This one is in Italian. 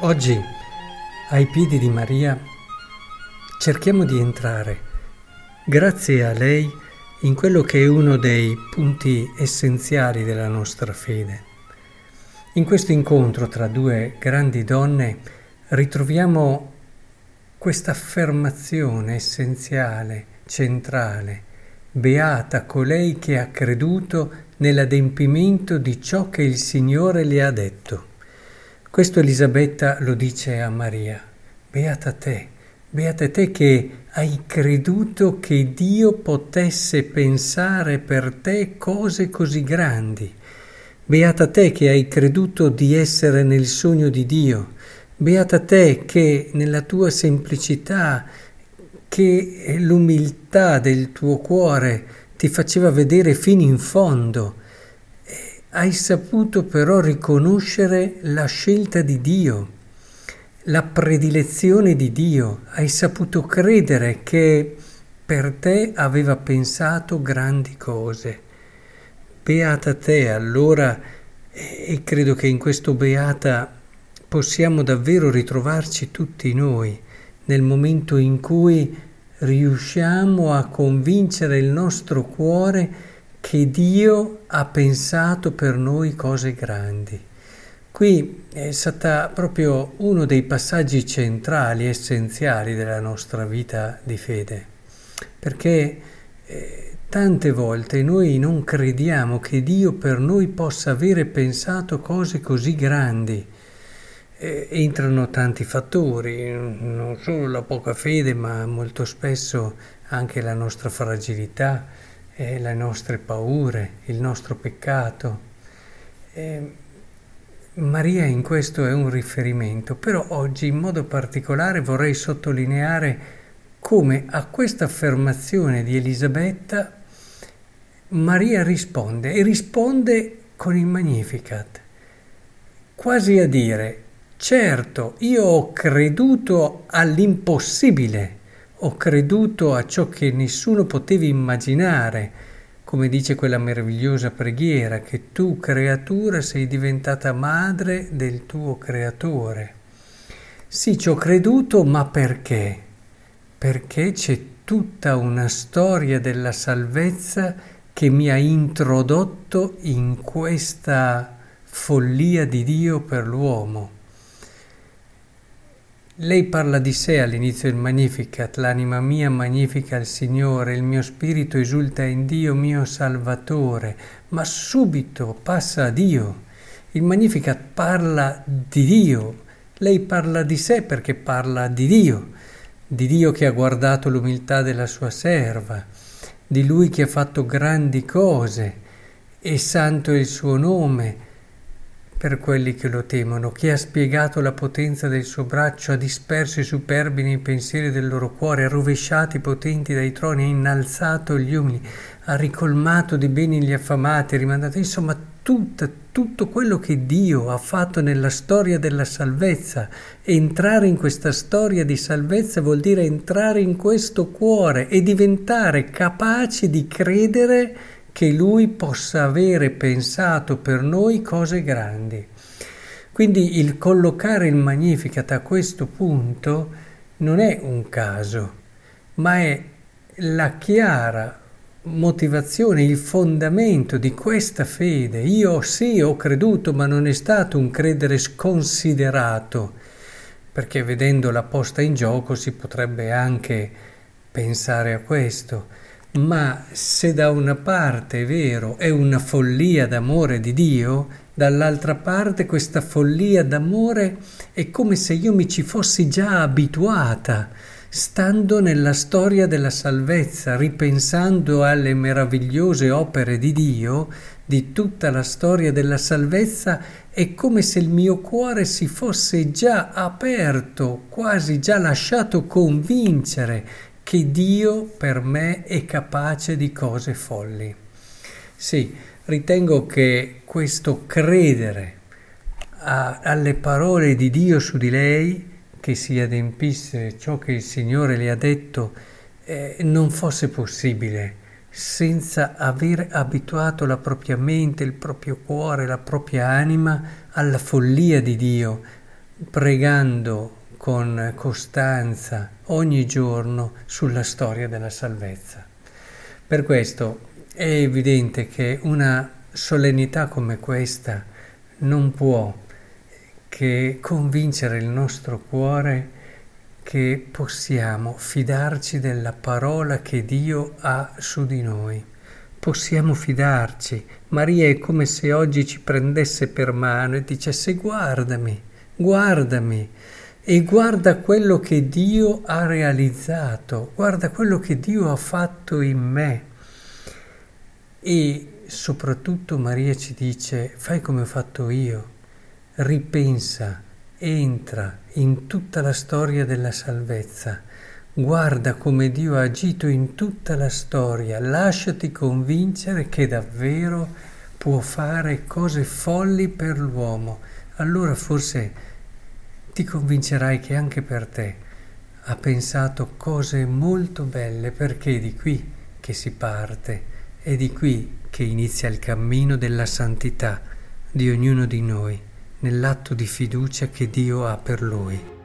Oggi, ai piedi di Maria, cerchiamo di entrare, grazie a lei, in quello che è uno dei punti essenziali della nostra fede. In questo incontro tra due grandi donne ritroviamo questa affermazione essenziale, centrale, beata colei che ha creduto nell'adempimento di ciò che il Signore le ha detto. Questo Elisabetta lo dice a Maria, beata te, beata te che hai creduto che Dio potesse pensare per te cose così grandi, beata te che hai creduto di essere nel sogno di Dio, beata te che nella tua semplicità, che l'umiltà del tuo cuore ti faceva vedere fino in fondo, hai saputo però riconoscere la scelta di Dio, la predilezione di Dio, hai saputo credere che per te aveva pensato grandi cose. Beata te allora, e credo che in questo beata possiamo davvero ritrovarci tutti noi nel momento in cui riusciamo a convincere il nostro cuore che Dio ha pensato per noi cose grandi. Qui è stata proprio uno dei passaggi centrali, essenziali della nostra vita di fede, perché eh, tante volte noi non crediamo che Dio per noi possa avere pensato cose così grandi. Eh, entrano tanti fattori, non solo la poca fede, ma molto spesso anche la nostra fragilità, eh, le nostre paure, il nostro peccato. Eh, Maria in questo è un riferimento, però oggi in modo particolare vorrei sottolineare come a questa affermazione di Elisabetta Maria risponde e risponde con il Magnificat, quasi a dire, certo, io ho creduto all'impossibile ho creduto a ciò che nessuno poteva immaginare, come dice quella meravigliosa preghiera, che tu creatura sei diventata madre del tuo creatore. Sì, ci ho creduto, ma perché? Perché c'è tutta una storia della salvezza che mi ha introdotto in questa follia di Dio per l'uomo. Lei parla di sé all'inizio del Magnificat, l'anima mia magnifica il Signore, il mio spirito esulta in Dio mio Salvatore, ma subito passa a Dio. Il Magnificat parla di Dio, lei parla di sé perché parla di Dio, di Dio che ha guardato l'umiltà della sua serva, di Lui che ha fatto grandi cose, e santo è il suo nome, per quelli che lo temono, che ha spiegato la potenza del suo braccio, ha disperso i superbi nei pensieri del loro cuore, ha rovesciato i potenti dai troni, ha innalzato gli umili, ha ricolmato di beni gli affamati, ha rimandato, insomma, tutta, tutto quello che Dio ha fatto nella storia della salvezza. Entrare in questa storia di salvezza vuol dire entrare in questo cuore e diventare capaci di credere che Lui possa avere pensato per noi cose grandi. Quindi il collocare il Magnificat a questo punto non è un caso, ma è la chiara motivazione, il fondamento di questa fede. Io sì ho creduto, ma non è stato un credere sconsiderato, perché vedendo la posta in gioco si potrebbe anche pensare a questo ma se da una parte è vero, è una follia d'amore di Dio, dall'altra parte questa follia d'amore è come se io mi ci fossi già abituata, stando nella storia della salvezza, ripensando alle meravigliose opere di Dio, di tutta la storia della salvezza, è come se il mio cuore si fosse già aperto, quasi già lasciato convincere che Dio per me è capace di cose folli. Sì, ritengo che questo credere a, alle parole di Dio su di lei, che si adempisse ciò che il Signore le ha detto, eh, non fosse possibile senza aver abituato la propria mente, il proprio cuore, la propria anima alla follia di Dio, pregando con costanza ogni giorno sulla storia della salvezza. Per questo è evidente che una solennità come questa non può che convincere il nostro cuore che possiamo fidarci della parola che Dio ha su di noi. Possiamo fidarci. Maria è come se oggi ci prendesse per mano e dicesse guardami, guardami e guarda quello che Dio ha realizzato, guarda quello che Dio ha fatto in me. E soprattutto Maria ci dice, fai come ho fatto io, ripensa, entra in tutta la storia della salvezza, guarda come Dio ha agito in tutta la storia, lasciati convincere che davvero può fare cose folli per l'uomo. Allora forse ti convincerai che anche per te ha pensato cose molto belle perché è di qui che si parte, è di qui che inizia il cammino della santità di ognuno di noi, nell'atto di fiducia che Dio ha per lui.